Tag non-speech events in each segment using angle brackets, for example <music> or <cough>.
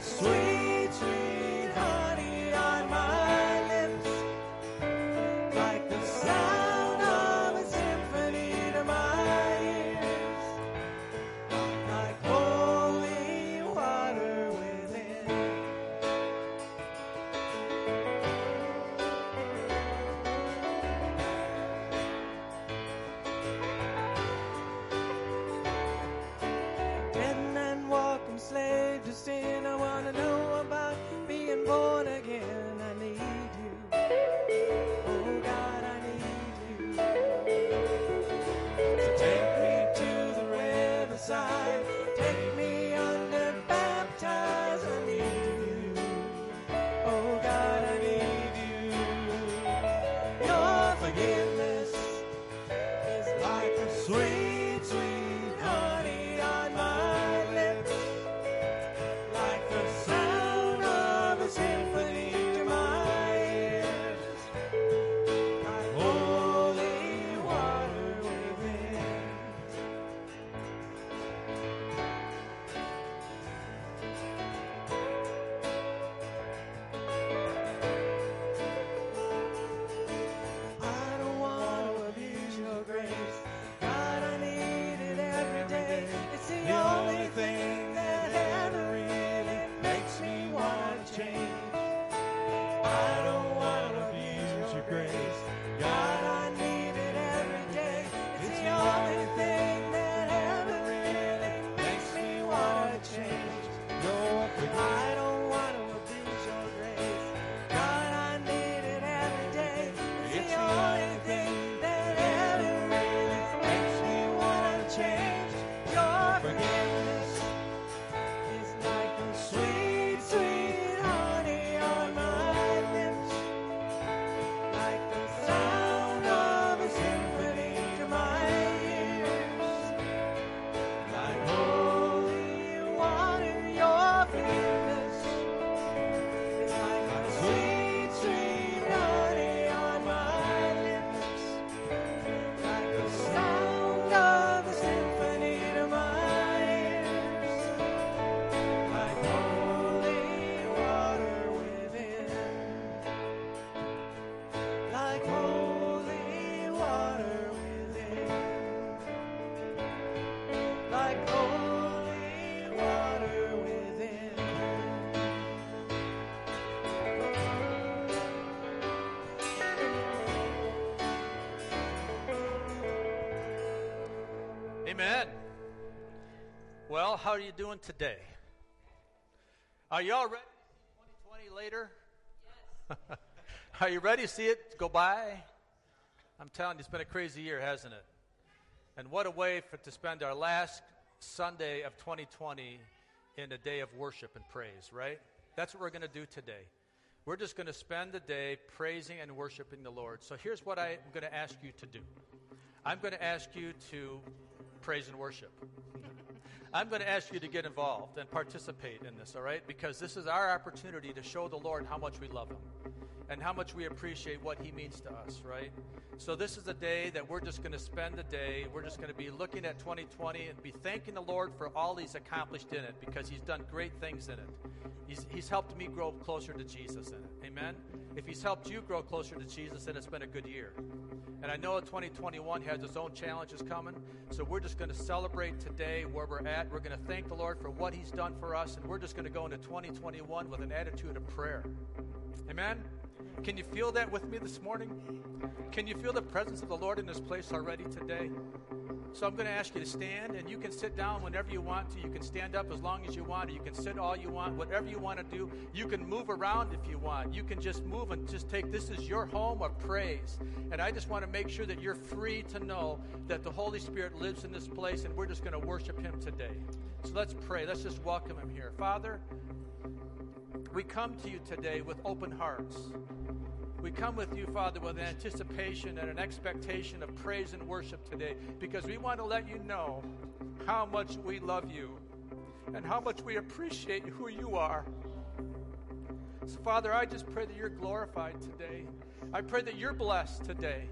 Amen. How are you doing today? Are y'all ready? to see 2020 later? Yes. <laughs> are you ready to see it go by? I'm telling you, it's been a crazy year, hasn't it? And what a way for to spend our last Sunday of 2020 in a day of worship and praise, right? That's what we're going to do today. We're just going to spend the day praising and worshiping the Lord. So here's what I'm going to ask you to do. I'm going to ask you to praise and worship. I'm going to ask you to get involved and participate in this, all right? Because this is our opportunity to show the Lord how much we love Him and how much we appreciate what He means to us, right? So, this is a day that we're just going to spend the day. We're just going to be looking at 2020 and be thanking the Lord for all He's accomplished in it because He's done great things in it. He's, he's helped me grow closer to Jesus in it. Amen? If He's helped you grow closer to Jesus, then it's been a good year. And I know 2021 has its own challenges coming, so we're just going to celebrate today where we're at. We're going to thank the Lord for what He's done for us, and we're just going to go into 2021 with an attitude of prayer. Amen? Can you feel that with me this morning? Can you feel the presence of the Lord in this place already today? So I'm going to ask you to stand, and you can sit down whenever you want to. You can stand up as long as you want, or you can sit all you want, whatever you want to do. You can move around if you want. You can just move and just take this is your home of praise. And I just want to make sure that you're free to know that the Holy Spirit lives in this place, and we're just going to worship Him today. So let's pray. Let's just welcome Him here. Father, we come to you today with open hearts. We come with you, Father, with an anticipation and an expectation of praise and worship today because we want to let you know how much we love you and how much we appreciate who you are. So, Father, I just pray that you're glorified today. I pray that you're blessed today.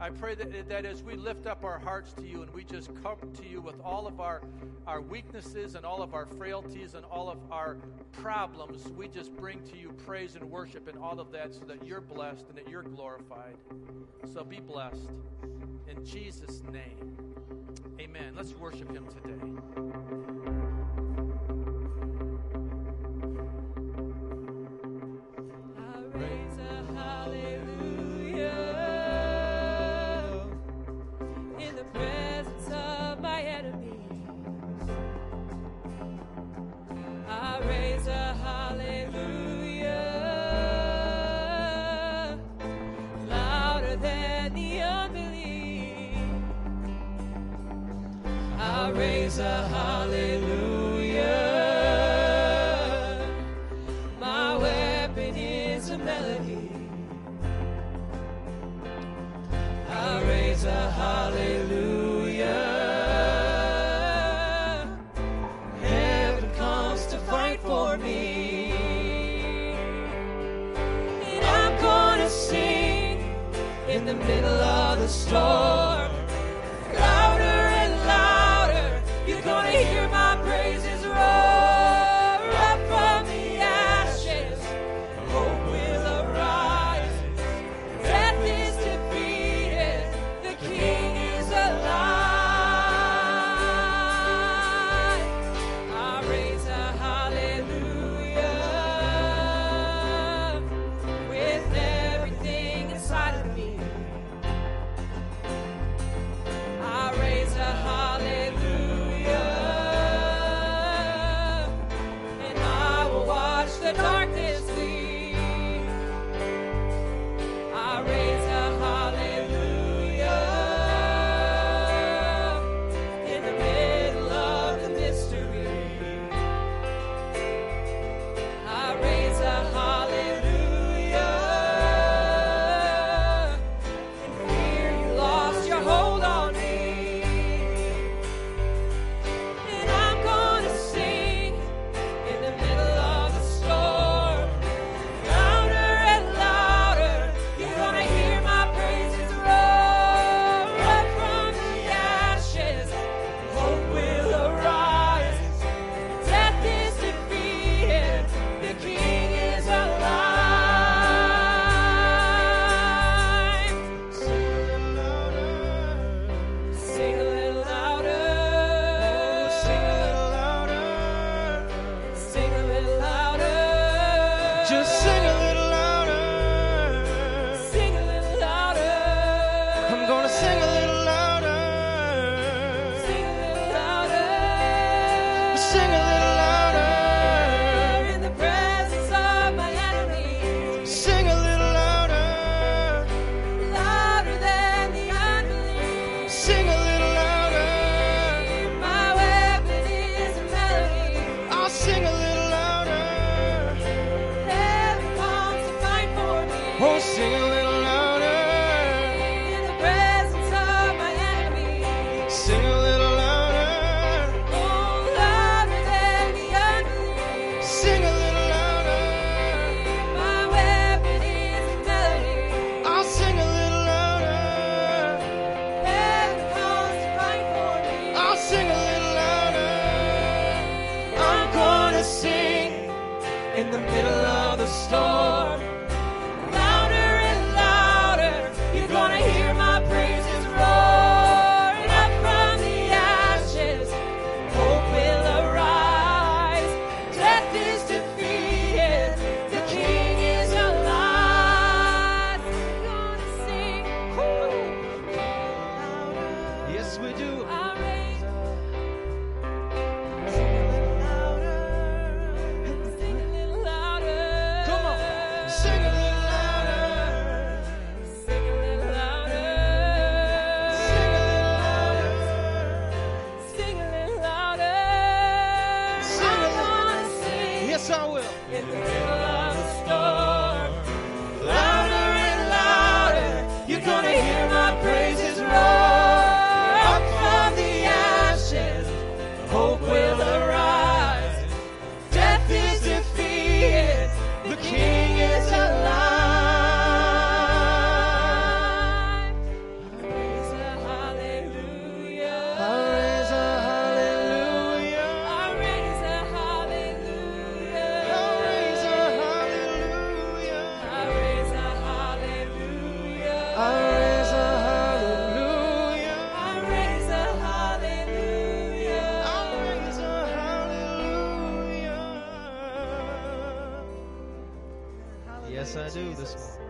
I pray that, that as we lift up our hearts to you and we just come to you with all of our, our weaknesses and all of our frailties and all of our problems, we just bring to you praise and worship and all of that so that you're blessed and that you're glorified. So be blessed. In Jesus' name, amen. Let's worship him today. A hallelujah. Yes, I do this morning.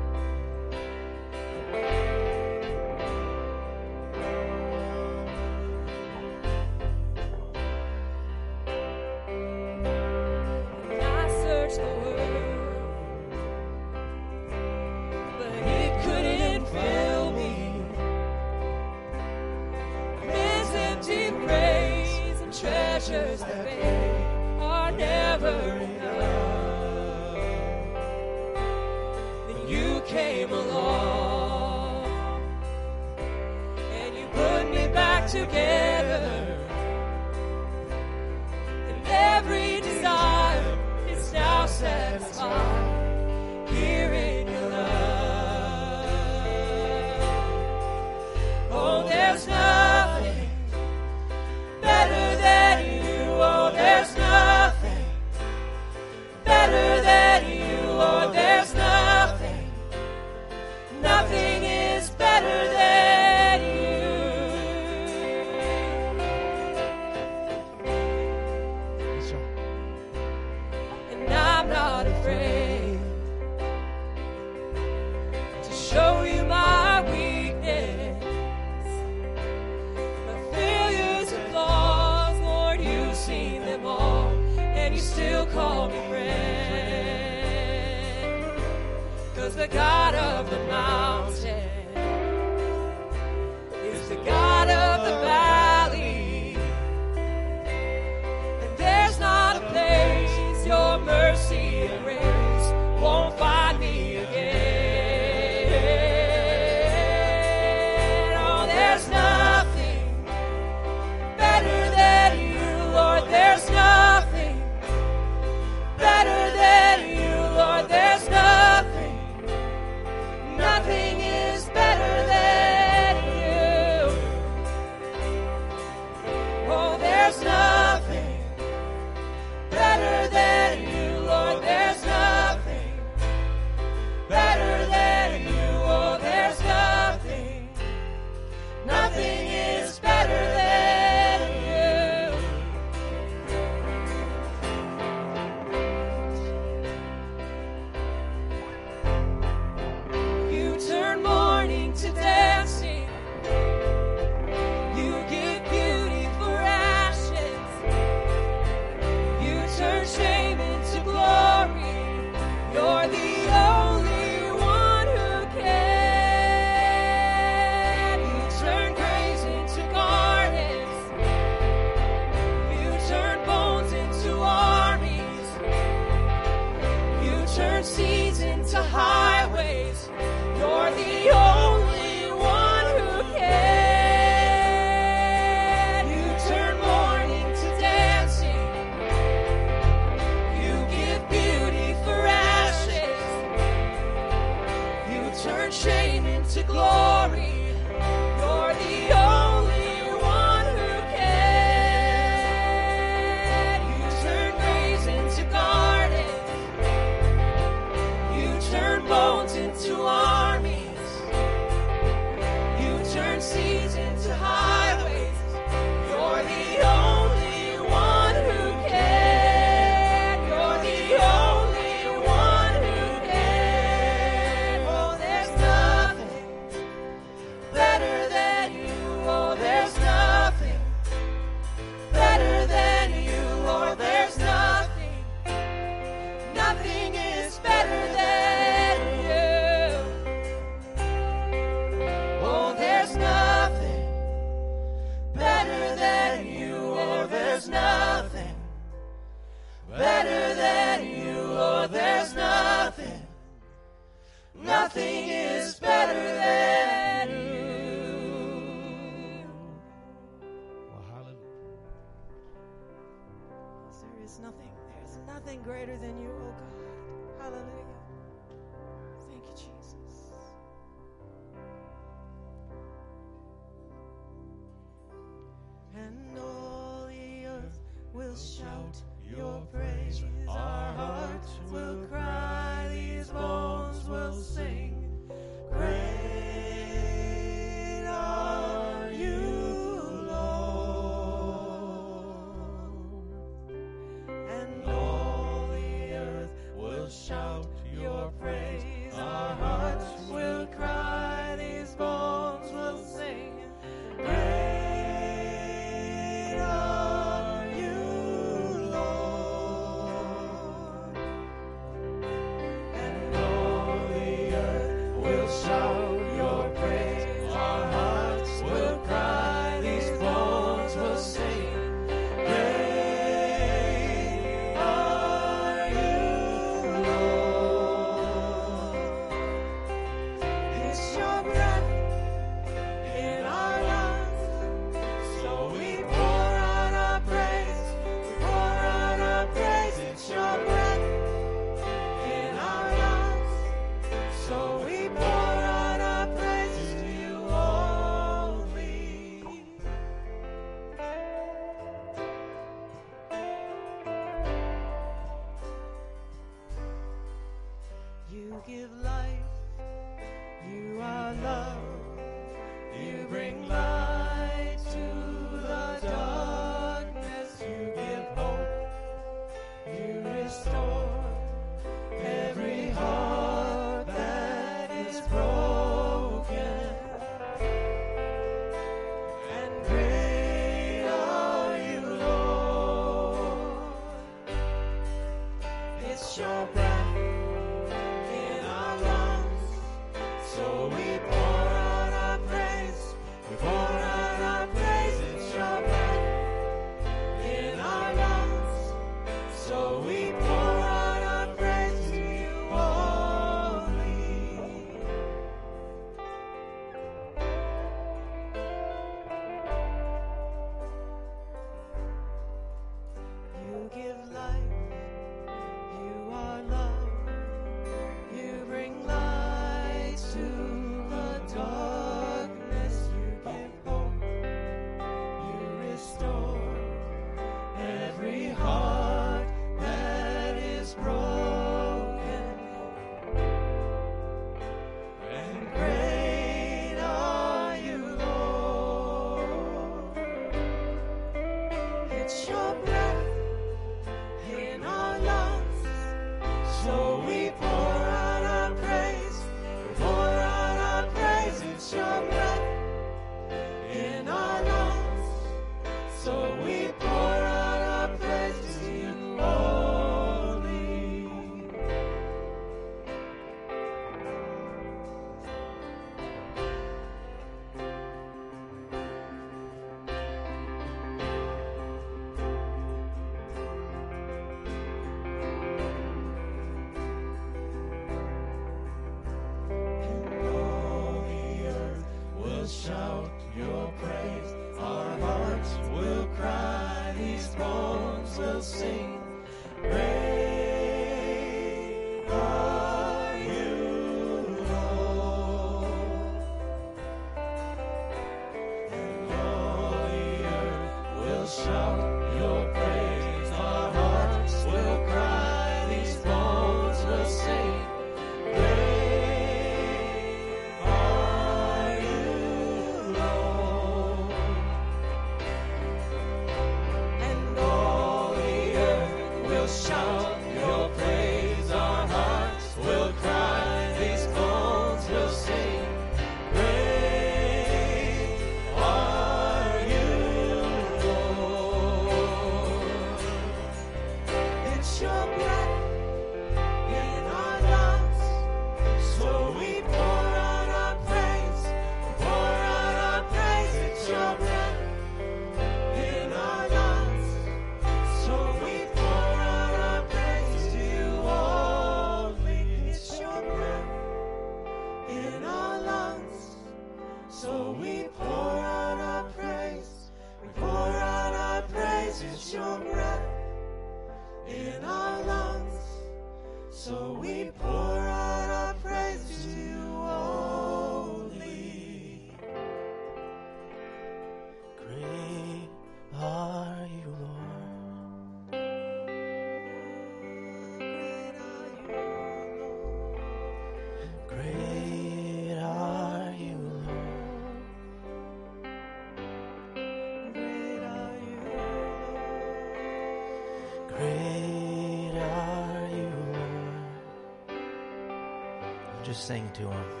sing to him.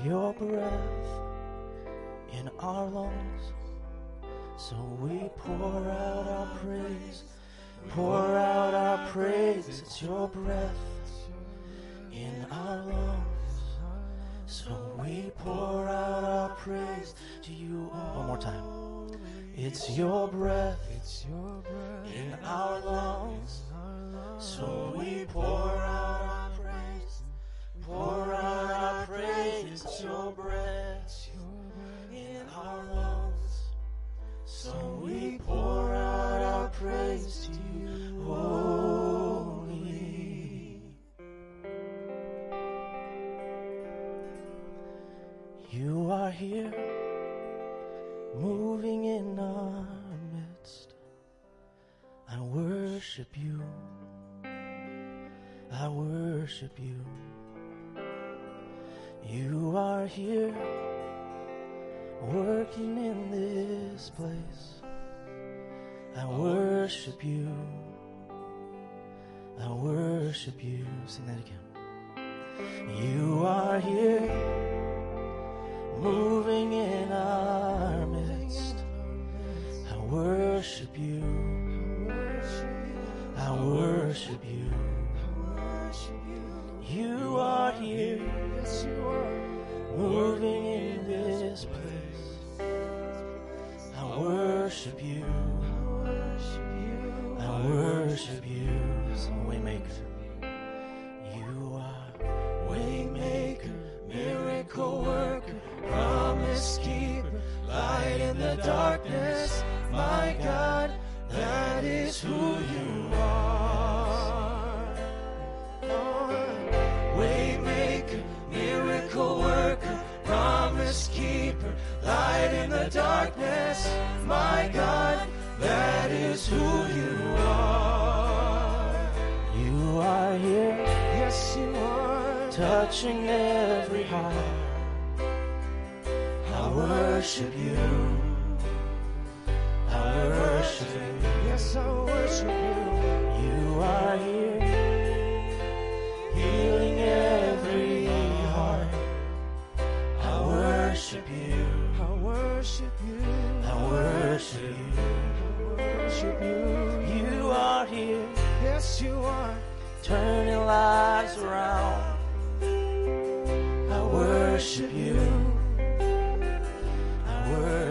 Your breath in our lungs. So we pour out our praise, pour out our praise. It's your breath in our lungs. So we pour out our praise to you. One more time. It's your breath in our lungs. So we pour out. Here, moving in our midst. I worship you. I worship you. You are here, working in this place. I worship you. I worship you. Sing that again. You are here, moving in our midst. I worship you. I worship you. You are here, moving in this place. I worship you. I worship you. Waymaker. Worship you. I worship you. Yes, I worship you. You are here. Healing every heart. I worship you. I worship you. I worship you. I worship you. You are here. Yes, you are. Turning lives around. I worship you.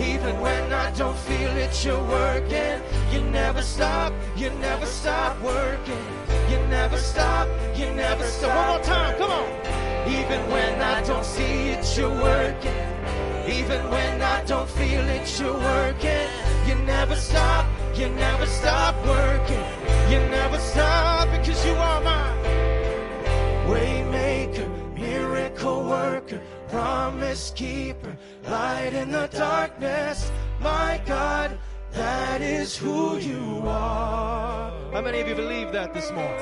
Even when I don't feel it, you're working. You never stop, you never stop working. You never stop, you never stop. One more time, come on. Even when I don't see it, you're working. Even when I don't feel it, you're working. You never stop, you never stop working. You never stop because you are mine. Waymaker, miracle worker, promise keeper, light in the darkness. My God, that is who you are. How many of you believe that this morning?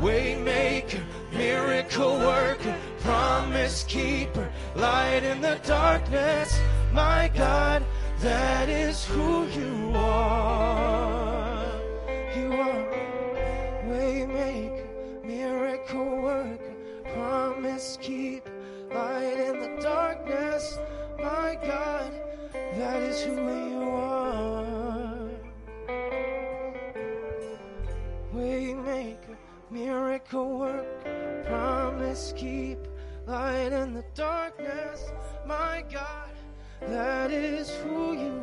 Waymaker, miracle worker, promise keeper, light in the darkness. My God, that is who you are. You are waymaker, miracle worker, promise keeper, naturally one. Waymaker, miracle work, promise keep, light in the darkness. My God, that is who you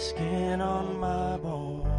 skin on my bone.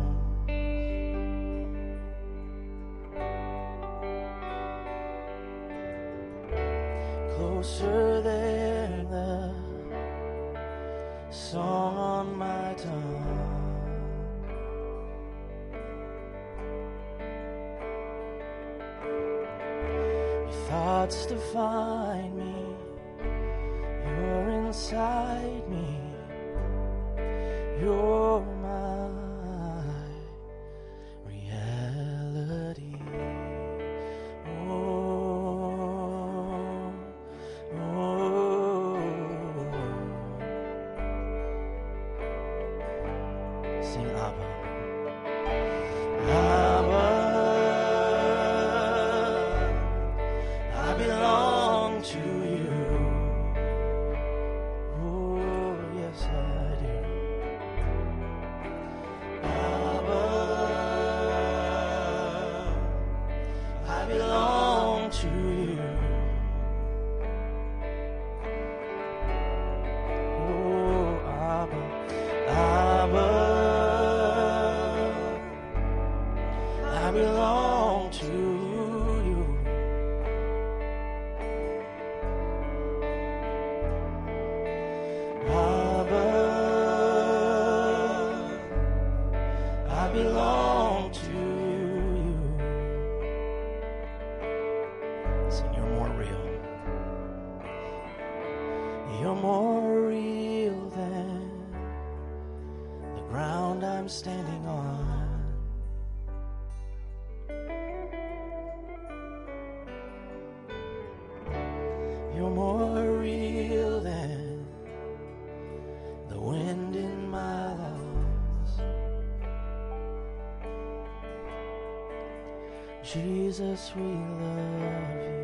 Jesus, we love you.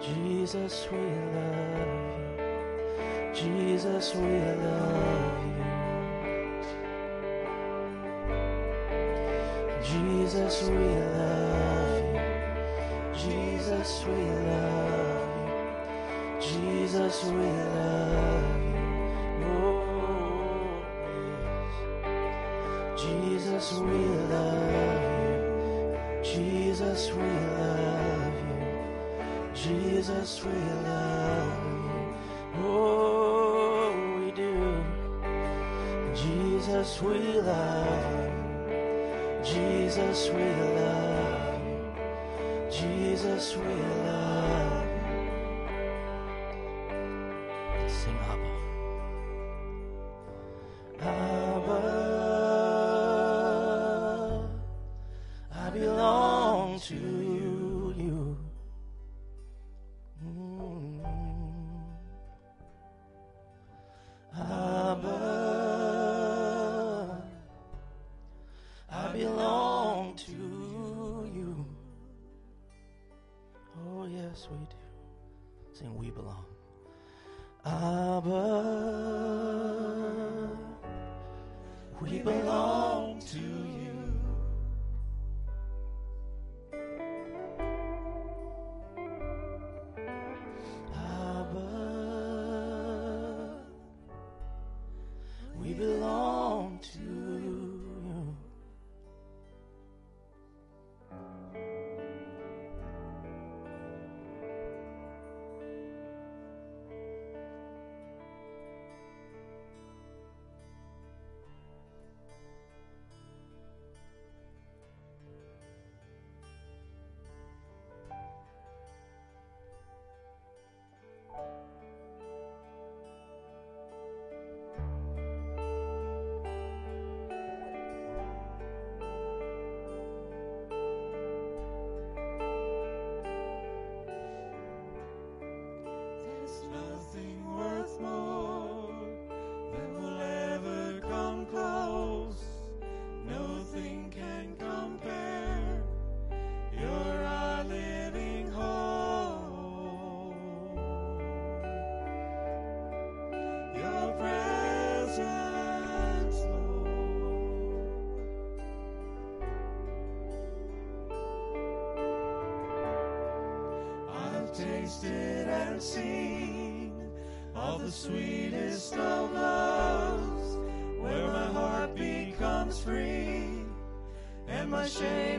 Jesus, we love you. Jesus, we love you. Jesus, we love you. Jesus, we love you. Jesus, we love you. Jesus, we love you. Oh, we do. Jesus, we love you. Jesus, we love you. sing of the sweetest of loves, where my heart becomes free and my shame.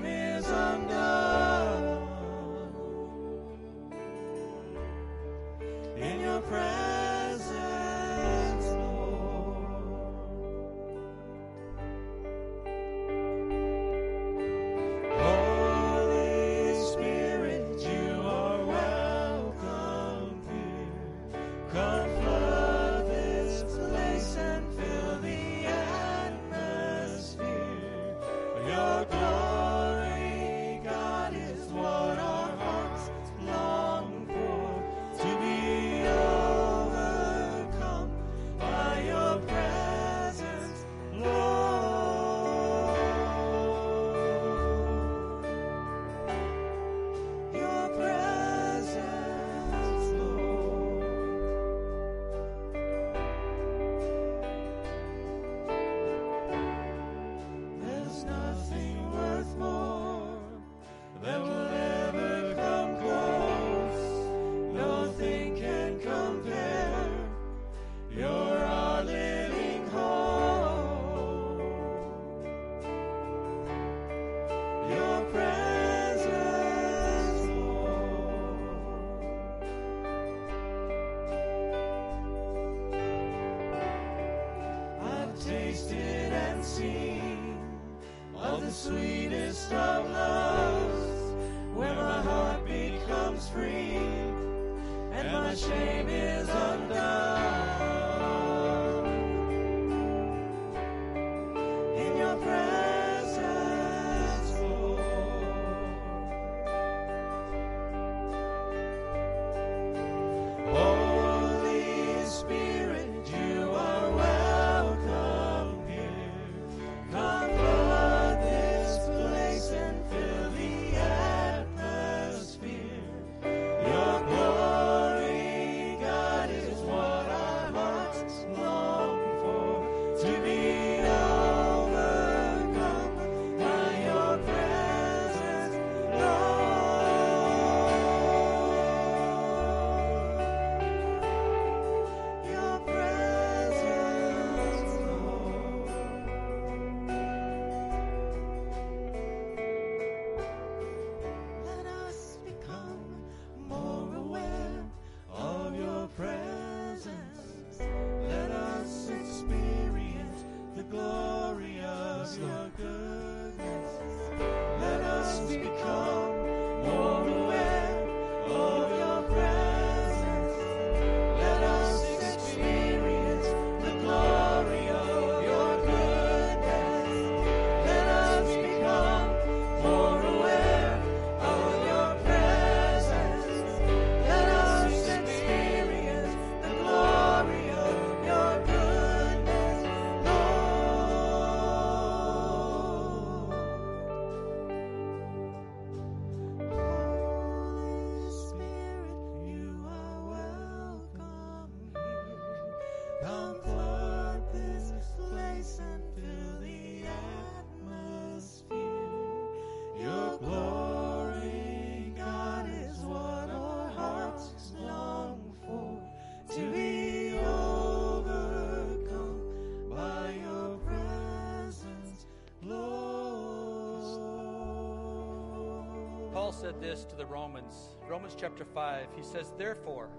This to the Romans, Romans chapter 5. He says, Therefore,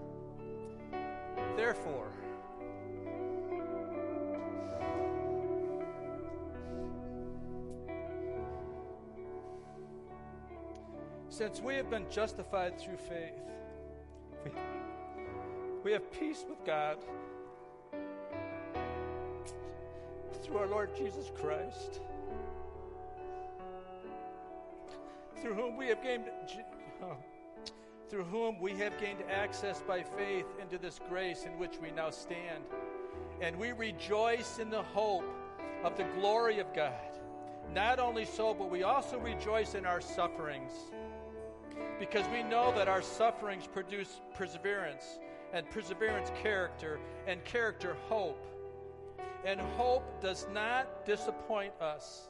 therefore, since we have been justified through faith, we, we have peace with God through our Lord Jesus Christ, through whom we have gained oh, through whom we have gained access by faith into this grace in which we now stand. And we rejoice in the hope of the glory of God. Not only so, but we also rejoice in our sufferings because we know that our sufferings produce perseverance, and perseverance, character, and character, hope. And hope does not disappoint us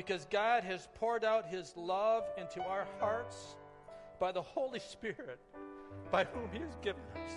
because God has poured out his love into our hearts by the Holy Spirit, by whom he has given us.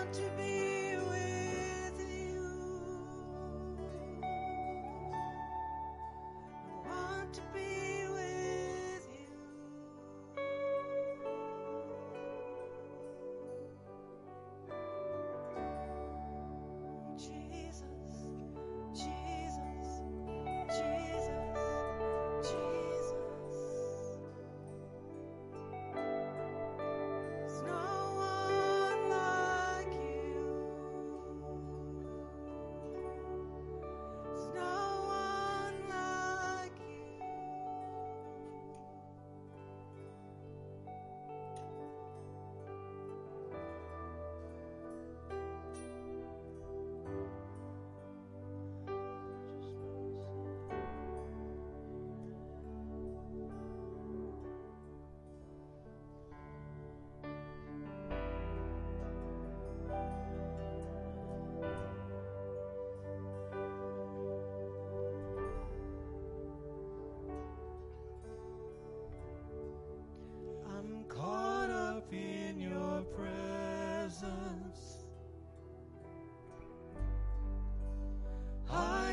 Want to be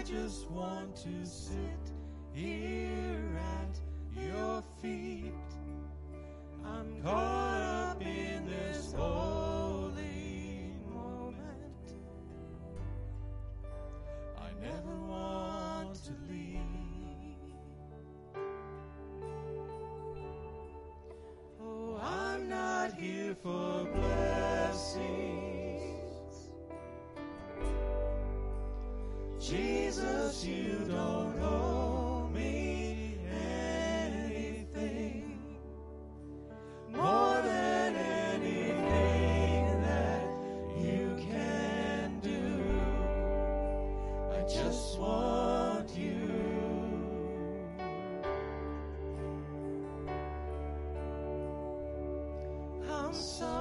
just want to sit here at your feet. Sorry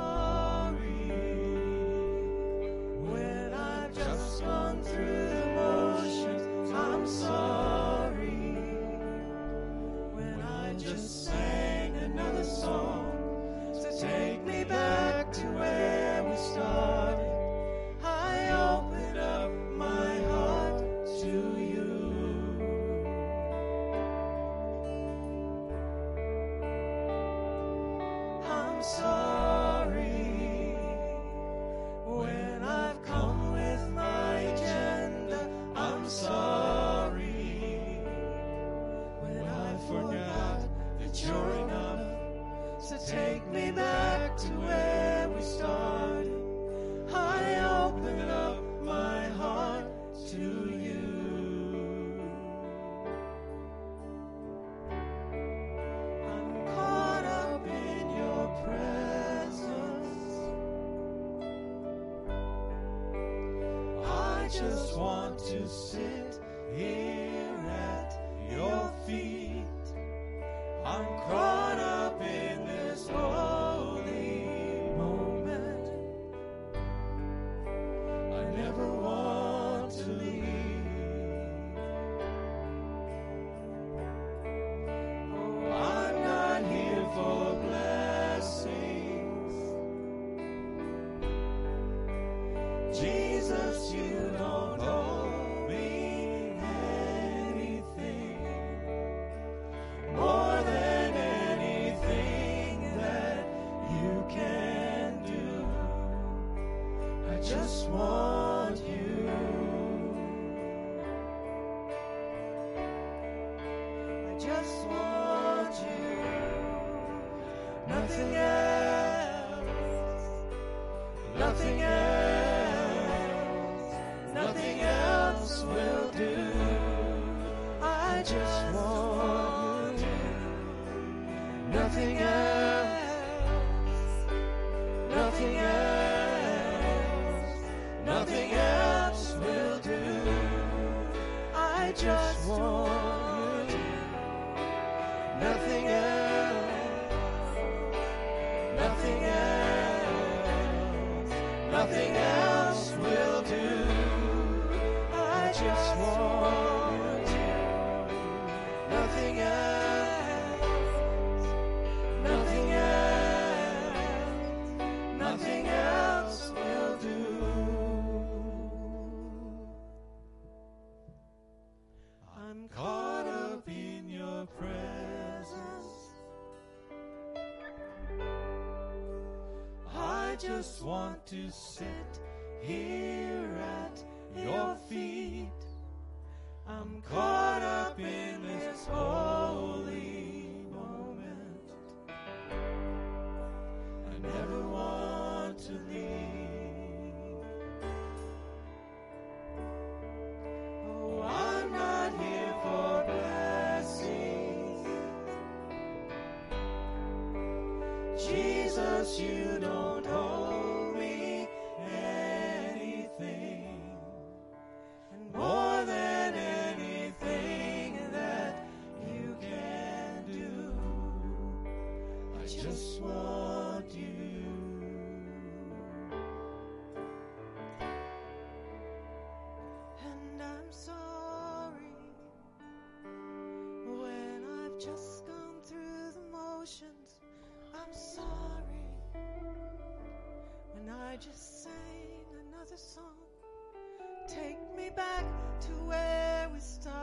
to see. just want to sit here at your feet. I'm caught. I just sang another song. Take me back to where we started.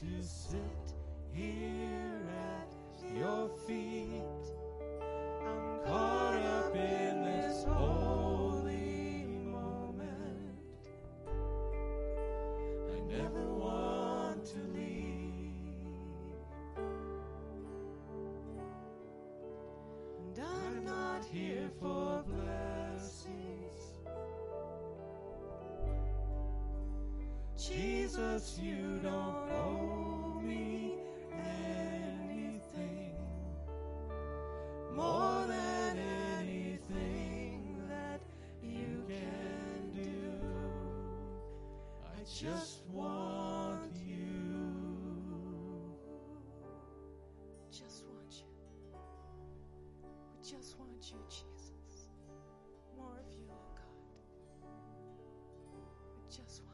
to sit here. Jesus, you don't owe me anything more than anything that you can do. I just want you. Just want you. We just want you, Jesus. More of you, oh God. We just want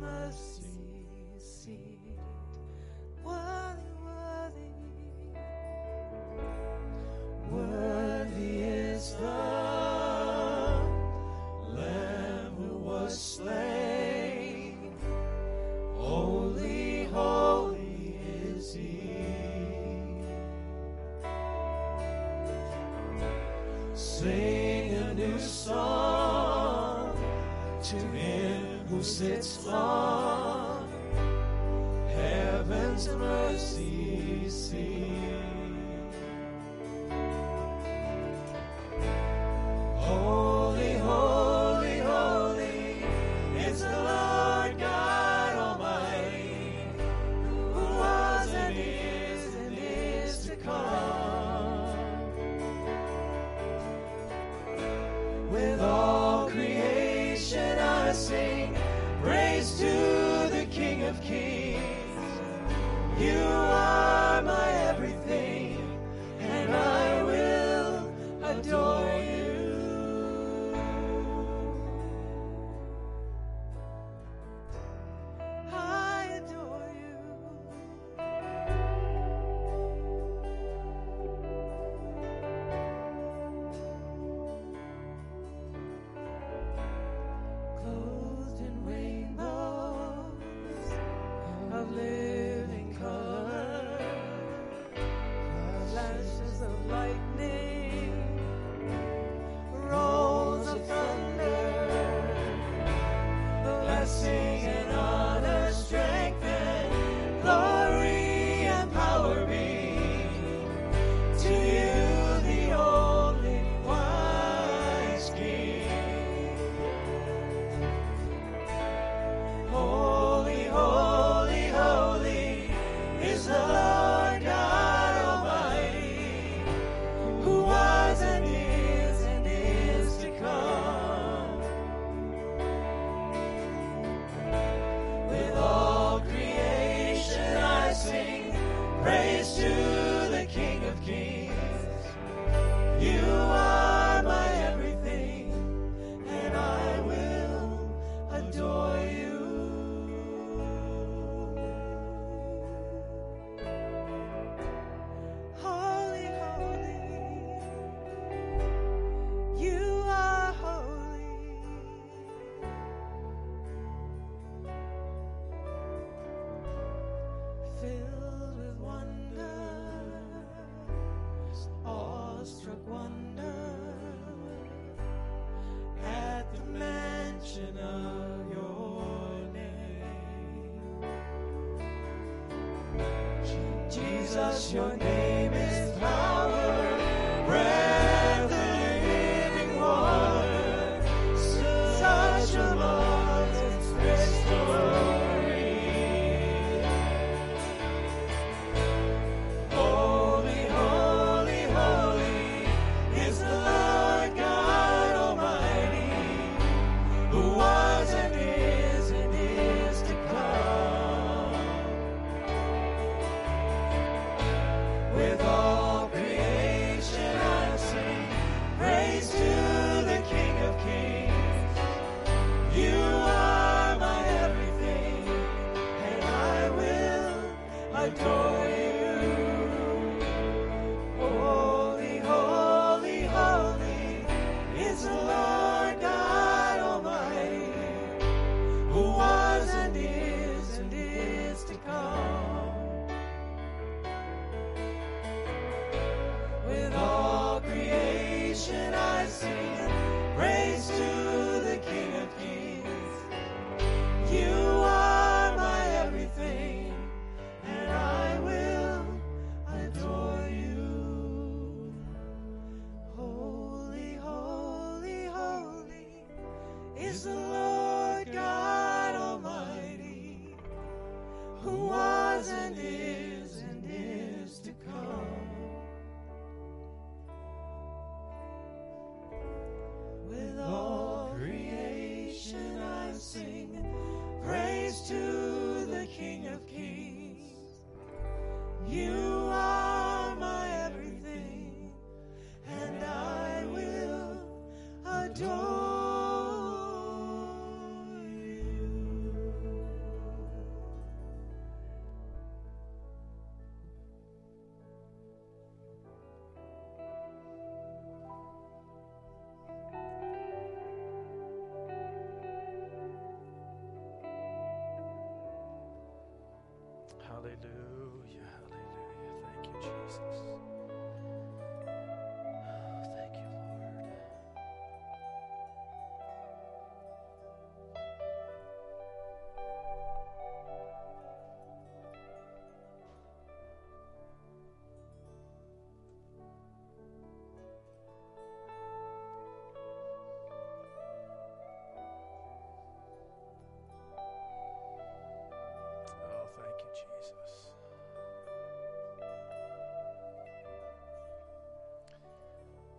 mercy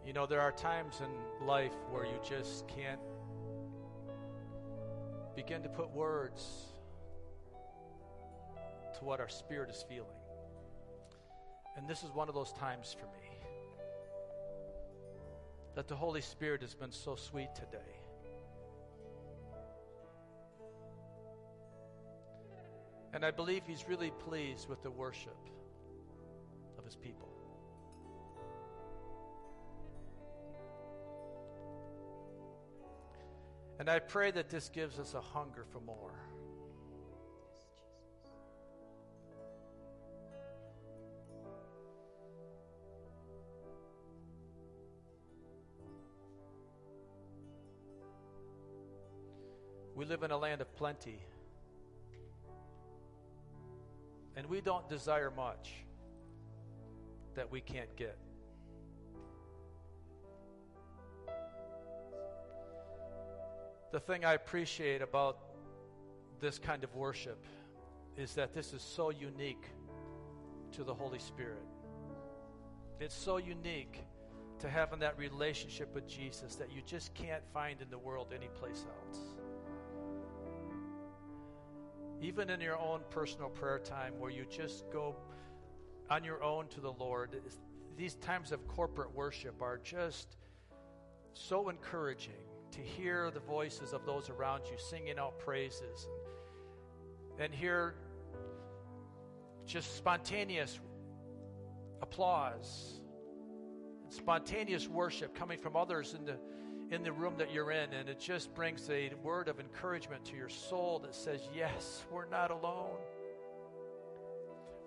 You know, there are times in life where you just can't begin to put words to what our spirit is feeling. And this is one of those times for me. That the Holy Spirit has been so sweet today. And I believe He's really pleased with the worship of His people. And I pray that this gives us a hunger for more. We live in a land of plenty. And we don't desire much that we can't get. The thing I appreciate about this kind of worship is that this is so unique to the Holy Spirit. It's so unique to having that relationship with Jesus that you just can't find in the world anyplace else. Even in your own personal prayer time where you just go on your own to the Lord, these times of corporate worship are just so encouraging to hear the voices of those around you singing out praises. And, and hear just spontaneous applause spontaneous worship coming from others in the in the room that you're in. And it just brings a word of encouragement to your soul that says yes we're not alone.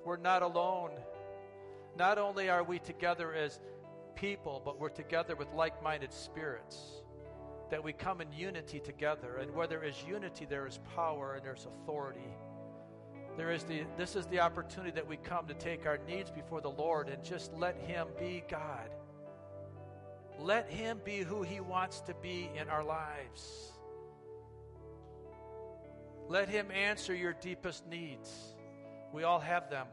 We're not alone. Not only are we together as people but we're together with like-minded spirits that we come in unity together. And where there is unity, there is power and there's authority. There is the this is the opportunity that we come to take our needs before the Lord and just let him be God. Let him be who he wants to be in our lives. Let him answer your deepest needs. We all have them.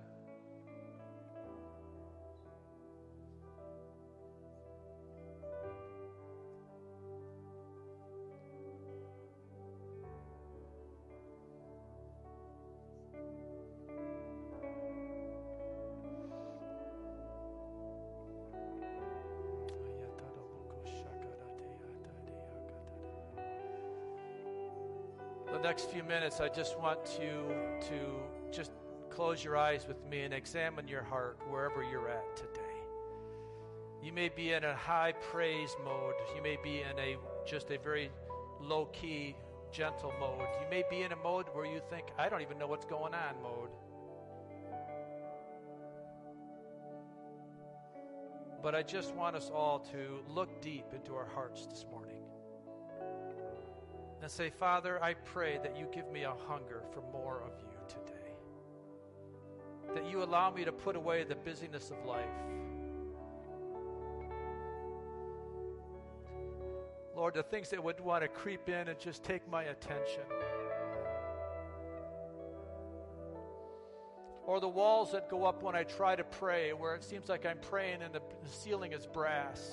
The next few minutes, I just want you to just close your eyes with me and examine your heart wherever you're at today. You may be in a high praise mode. You may be in a just a very low key, gentle mode. You may be in a mode where you think, I don't even know what's going on mode. But I just want us all to look deep into our hearts this morning and say, Father, I pray that you give me a hunger for more of you today. That you allow me to put away the busyness of life. Lord, the things that would want to creep in and just take my attention. Or the walls that go up when I try to pray, where it seems like I'm praying and the ceiling is brass.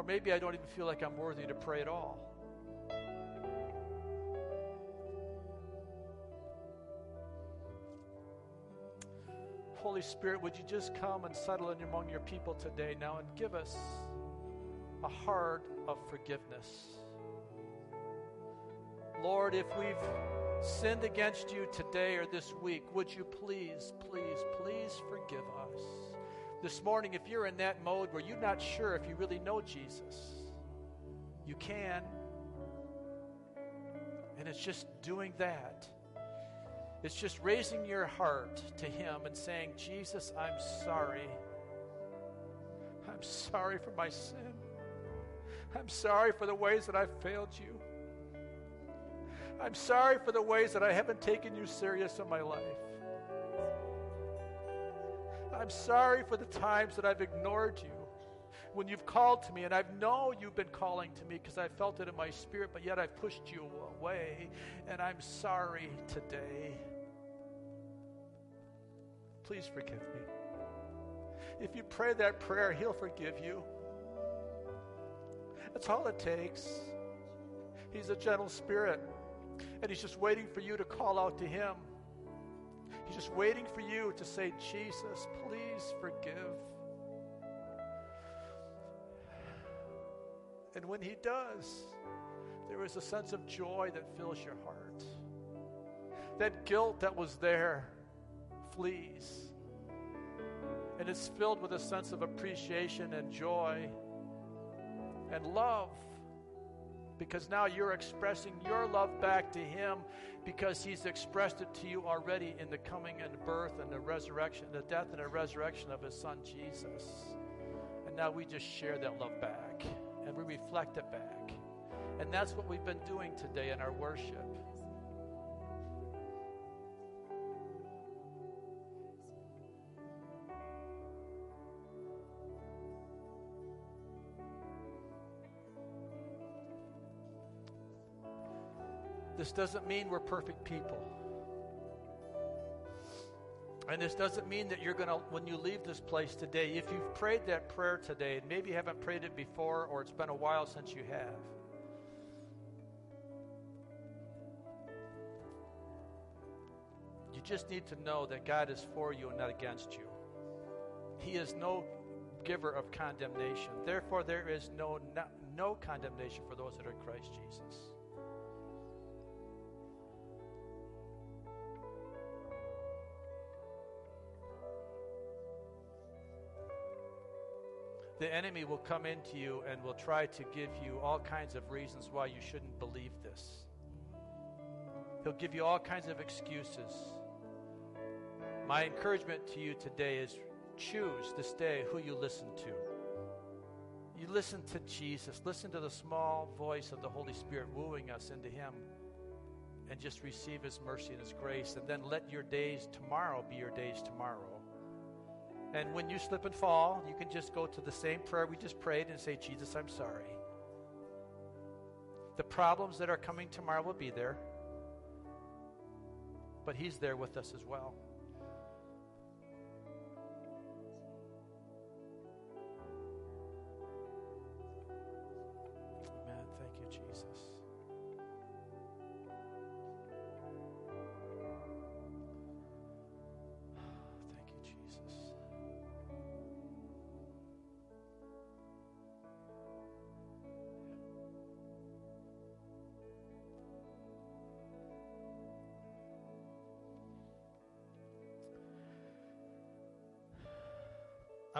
Or maybe I don't even feel like I'm worthy to pray at all. Holy Spirit, would you just come and settle in among your people today now and give us a heart of forgiveness. Lord, if we've sinned against you today or this week, would you please, please, please forgive us? This morning, if you're in that mode where you're not sure if you really know Jesus, you can. And it's just doing that. It's just raising your heart to Him and saying, Jesus, I'm sorry. I'm sorry for my sin. I'm sorry for the ways that I've failed you. I'm sorry for the ways that I haven't taken you serious in my life. I'm sorry for the times that I've ignored you when you've called to me, and I've known you've been calling to me because I felt it in my spirit, but yet I've pushed you away, and I'm sorry today. Please forgive me. If you pray that prayer, He'll forgive you. That's all it takes. He's a gentle spirit, and He's just waiting for you to call out to Him. He's just waiting for you to say, Jesus, please forgive. And when He does, there is a sense of joy that fills your heart. That guilt that was there flees. And it's filled with a sense of appreciation and joy and love. Because now you're expressing your love back to Him because He's expressed it to you already in the coming and birth and the resurrection, the death and the resurrection of His Son Jesus. And now we just share that love back and we reflect it back. And that's what we've been doing today in our worship. This doesn't mean we're perfect people. And this doesn't mean that you're going to, when you leave this place today, if you've prayed that prayer today, and maybe you haven't prayed it before, or it's been a while since you have, you just need to know that God is for you and not against you. He is no giver of condemnation. Therefore, there is no, no, no condemnation for those that are in Christ Jesus. The enemy will come into you and will try to give you all kinds of reasons why you shouldn't believe this. He'll give you all kinds of excuses. My encouragement to you today is choose this day who you listen to. You listen to Jesus, listen to the small voice of the Holy Spirit wooing us into Him, and just receive His mercy and His grace. And then let your days tomorrow be your days tomorrow. And when you slip and fall, you can just go to the same prayer we just prayed and say, Jesus, I'm sorry. The problems that are coming tomorrow will be there, but He's there with us as well.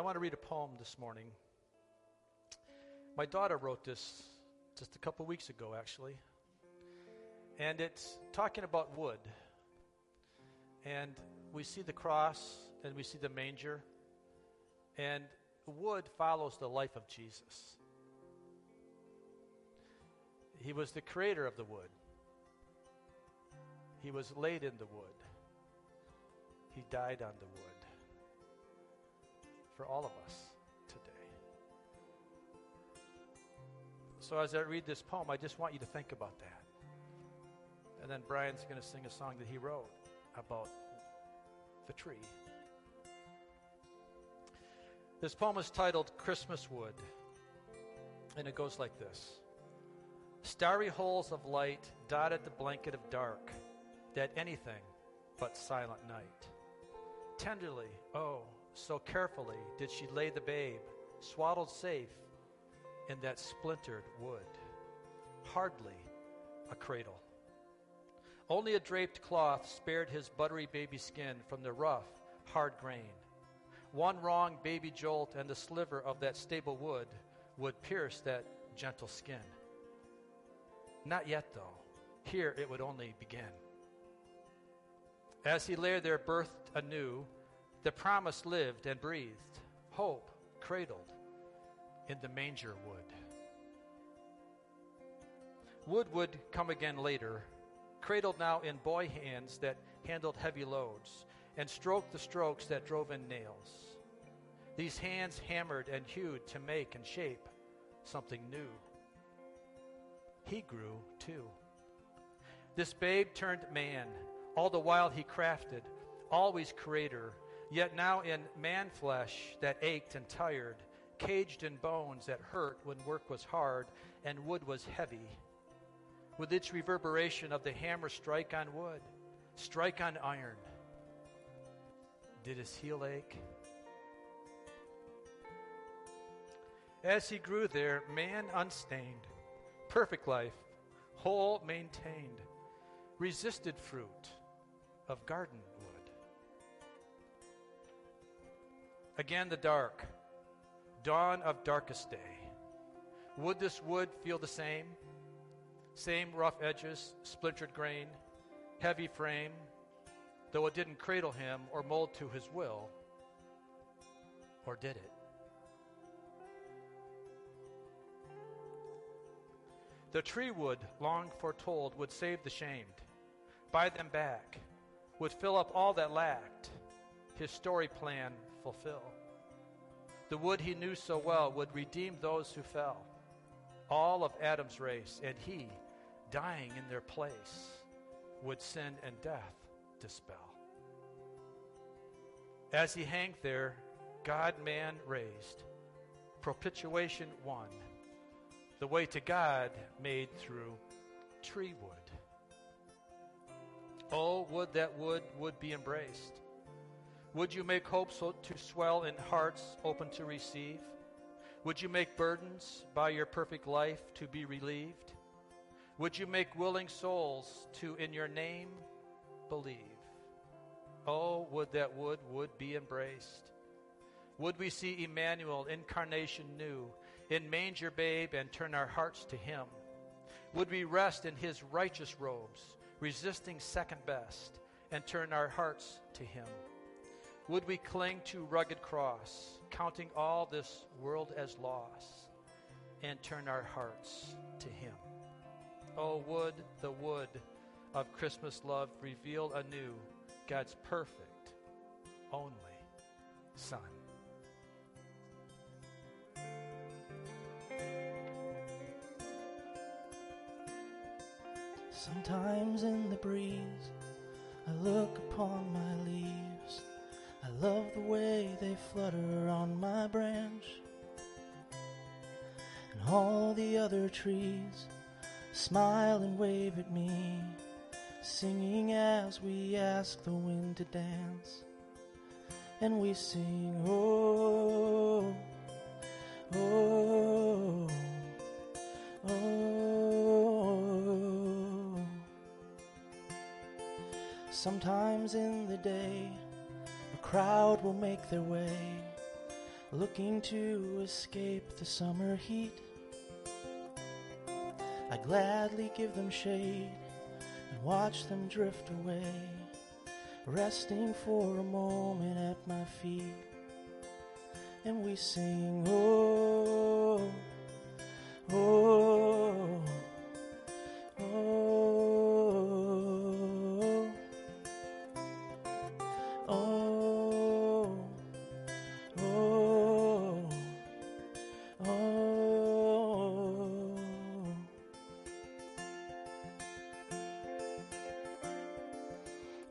I want to read a poem this morning. My daughter wrote this just a couple weeks ago, actually. And it's talking about wood. And we see the cross and we see the manger. And wood follows the life of Jesus. He was the creator of the wood, he was laid in the wood, he died on the wood for all of us today. So, as I read this poem, I just want you to think about that. And then Brian's going to sing a song that he wrote about the tree. This poem is titled Christmas Wood, and it goes like this Starry holes of light dotted the blanket of dark, that anything but silent night. Tenderly, oh, so carefully did she lay the babe, swaddled safe in that splintered wood. Hardly a cradle. Only a draped cloth spared his buttery baby skin from the rough, hard grain. One wrong baby jolt and the sliver of that stable wood would pierce that gentle skin. Not yet, though. Here it would only begin. As he lay there, birthed anew, the promise lived and breathed, hope cradled in the manger wood. Wood would come again later, cradled now in boy hands that handled heavy loads and stroked the strokes that drove in nails. These hands hammered and hewed to make and shape something new. He grew too. This babe turned man, all the while he crafted, always creator, Yet now in man flesh that ached and tired, caged in bones that hurt when work was hard and wood was heavy, with its reverberation of the hammer strike on wood, strike on iron. Did his heel ache? As he grew there, man unstained, perfect life, whole maintained, resisted fruit of garden Again, the dark, dawn of darkest day. Would this wood feel the same? Same rough edges, splintered grain, heavy frame, though it didn't cradle him or mold to his will? Or did it? The tree wood, long foretold, would save the shamed, buy them back, would fill up all that lacked, his story plan fulfill. The wood he knew so well would redeem those who fell, all of Adam's race, and he, dying in their place, would sin and death dispel. As he hanged there, God man raised, propitiation won, the way to God made through tree wood. Oh, would that wood would be embraced. Would you make hope so to swell in hearts open to receive? Would you make burdens by your perfect life to be relieved? Would you make willing souls to in your name believe? Oh, would that wood would be embraced. Would we see Emmanuel, incarnation new, in manger babe and turn our hearts to him? Would we rest in his righteous robes, resisting second best, and turn our hearts to him? Would we cling to rugged cross, counting all this world as loss, and turn our hearts to him? Oh, would the wood of Christmas love reveal anew God's perfect, only Son. Sometimes in the breeze, I look upon my leaves. Love the way they flutter on my branch. And all the other trees smile and wave at me, singing as we ask the wind to dance. And we sing, oh, oh, oh. Sometimes in the day, crowd will make their way, looking to escape the summer heat. I gladly give them shade and watch them drift away, resting for a moment at my feet. And we sing, oh, oh, oh, oh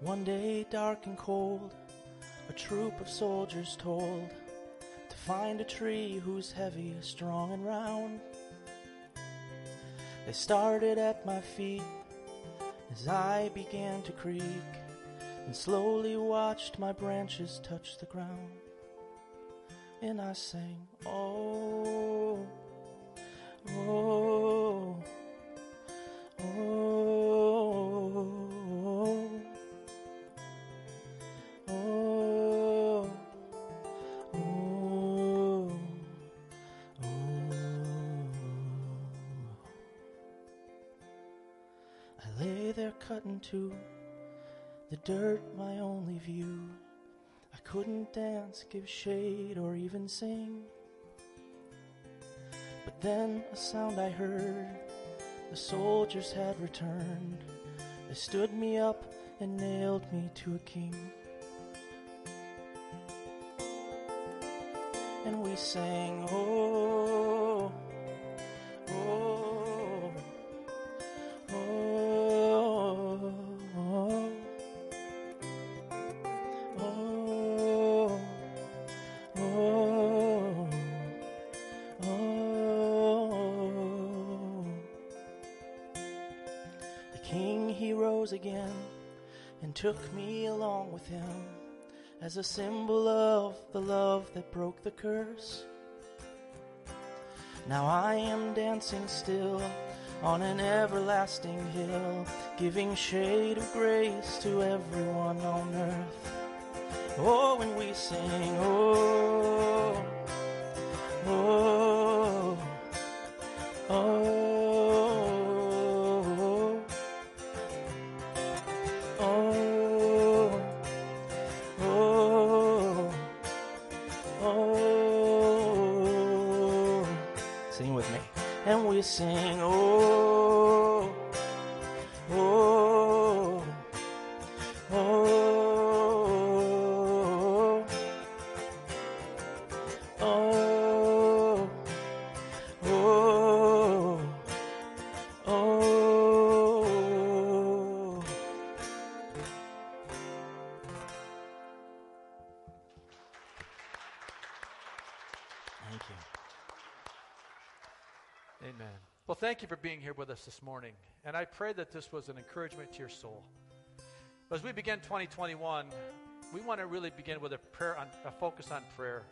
One day, dark and cold, a troop of soldiers told to find a tree whose heavy, strong, and round. They started at my feet as I began to creak and slowly watched my branches touch the ground. And I sang, oh, oh, give shade, or even sing. But then a sound I heard, the soldiers had returned. They stood me up and nailed me to a king. And we sang, oh, rose again and took me along with him as a symbol of the love that broke the curse. Now I am dancing still on an everlasting hill, giving shade of grace to everyone on earth. Oh, when we sing, oh, oh, Amen. Well, thank you for being here with us this morning. And I pray that this was an encouragement to your soul. As we begin 2021, we want to really begin with a prayer on a focus on prayer.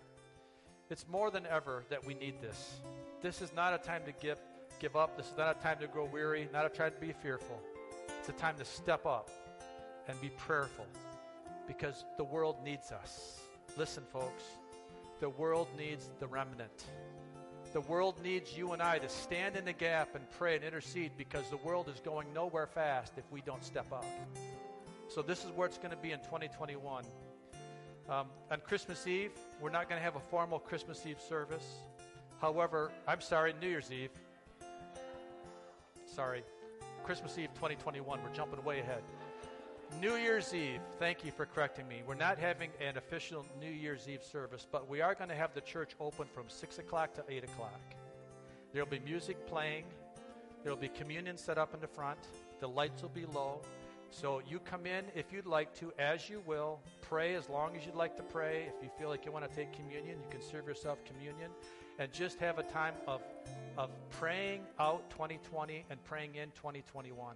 It's more than ever that we need this. This is not a time to give give up. This is not a time to grow weary, not a time to be fearful. It's a time to step up and be prayerful because the world needs us. Listen, folks, the world needs the remnant. The world needs you and I to stand in the gap and pray and intercede because the world is going nowhere fast if we don't step up. So, this is where it's going to be in 2021. Um, on Christmas Eve, we're not going to have a formal Christmas Eve service. However, I'm sorry, New Year's Eve. Sorry, Christmas Eve 2021. We're jumping way ahead. New Year's Eve, thank you for correcting me. We're not having an official New Year's Eve service, but we are going to have the church open from 6 o'clock to 8 o'clock. There will be music playing, there will be communion set up in the front, the lights will be low. So you come in if you'd like to, as you will. Pray as long as you'd like to pray. If you feel like you want to take communion, you can serve yourself communion. And just have a time of, of praying out 2020 and praying in 2021.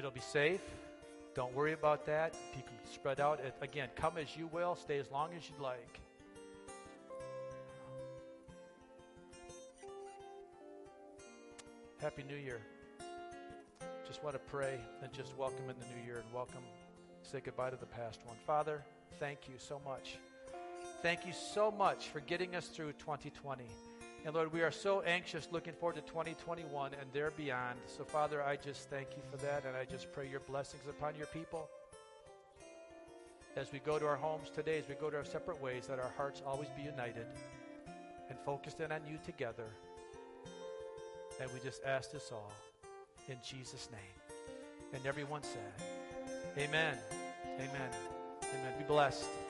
It'll be safe. Don't worry about that. You can spread out. Again, come as you will. Stay as long as you'd like. Happy New Year. Just want to pray and just welcome in the new year and welcome, say goodbye to the past one. Father, thank you so much. Thank you so much for getting us through 2020. And Lord, we are so anxious looking forward to 2021 and there beyond. So, Father, I just thank you for that, and I just pray your blessings upon your people. As we go to our homes today, as we go to our separate ways, that our hearts always be united and focused in on you together. And we just ask this all in Jesus' name. And everyone said, Amen. Amen. Amen. Be blessed.